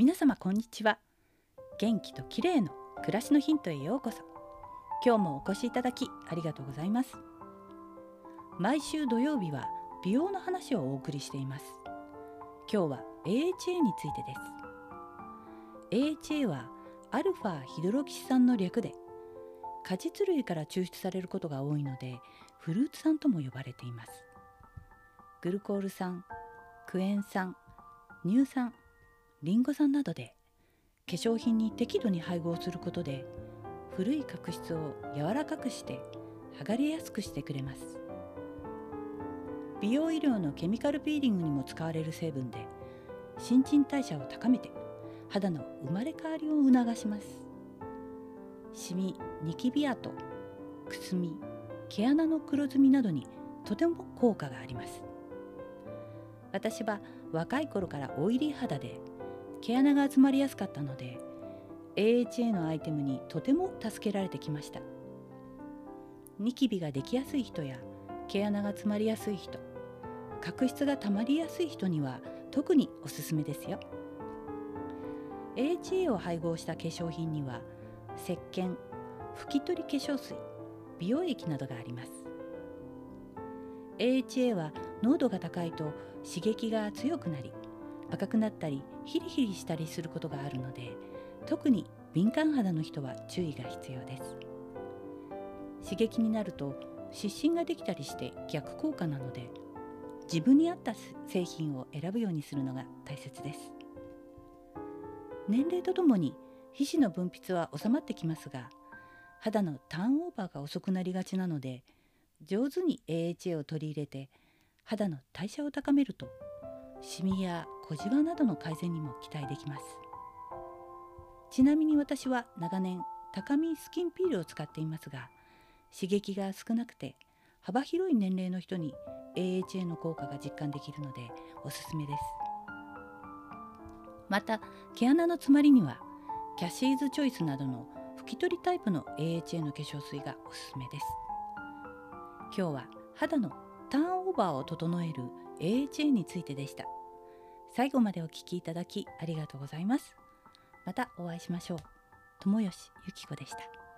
皆様こんにちは。元気と綺麗の暮らしのヒントへようこそ。今日もお越しいただきありがとうございます。毎週土曜日は美容の話をお送りしています。今日は AHA についてです。AHA はアルファヒドロキシ酸の略で果実類から抽出されることが多いのでフルーツ酸とも呼ばれています。グルコール酸クエン酸乳酸リンゴ酸などで化粧品に適度に配合することで古い角質を柔らかくして剥がれやすくしてくれます。美容医療のケミカルピーリングにも使われる成分で新陳代謝を高めて肌の生まれ変わりを促します。シミニキビ跡くすみ毛穴の黒ずみなどにとても効果があります。私は若い頃からオイリー肌で毛穴が集まりやすかったので AHA のアイテムにとても助けられてきました。ニキビができやすい人や毛穴が詰まりやすい人角質がたまりやすい人には特におすすめですよ。AHA を配合した化粧品には石鹸拭き取り化粧水美容液などがあります。AHA は濃度が高いと刺激が強くなり赤くなったりヒリヒリしたりすることがあるので特に敏感肌の人は注意が必要です。刺激になると湿疹ができたりして逆効果なので自分に合った製品を選ぶようにするのが大切です。年齢とともに皮脂の分泌は収まってきますが肌のターンオーバーが遅くなりがちなので上手に AHA を取り入れて肌の代謝を高めるとシミや小じわなどの改善にも期待できます。ちなみに私は長年高見スキンピールを使っていますが刺激が少なくて幅広い年齢の人に AHA の効果が実感できるのでおすすめです。また毛穴の詰まりにはキャシーズチョイスなどの拭き取りタイプの AHA の化粧水がおすすめです。今日は肌のターンオーバーを整える AHA についてでした。最後までお聞きいただきありがとうございます。またお会いしましょう。友吉ゆき子でした。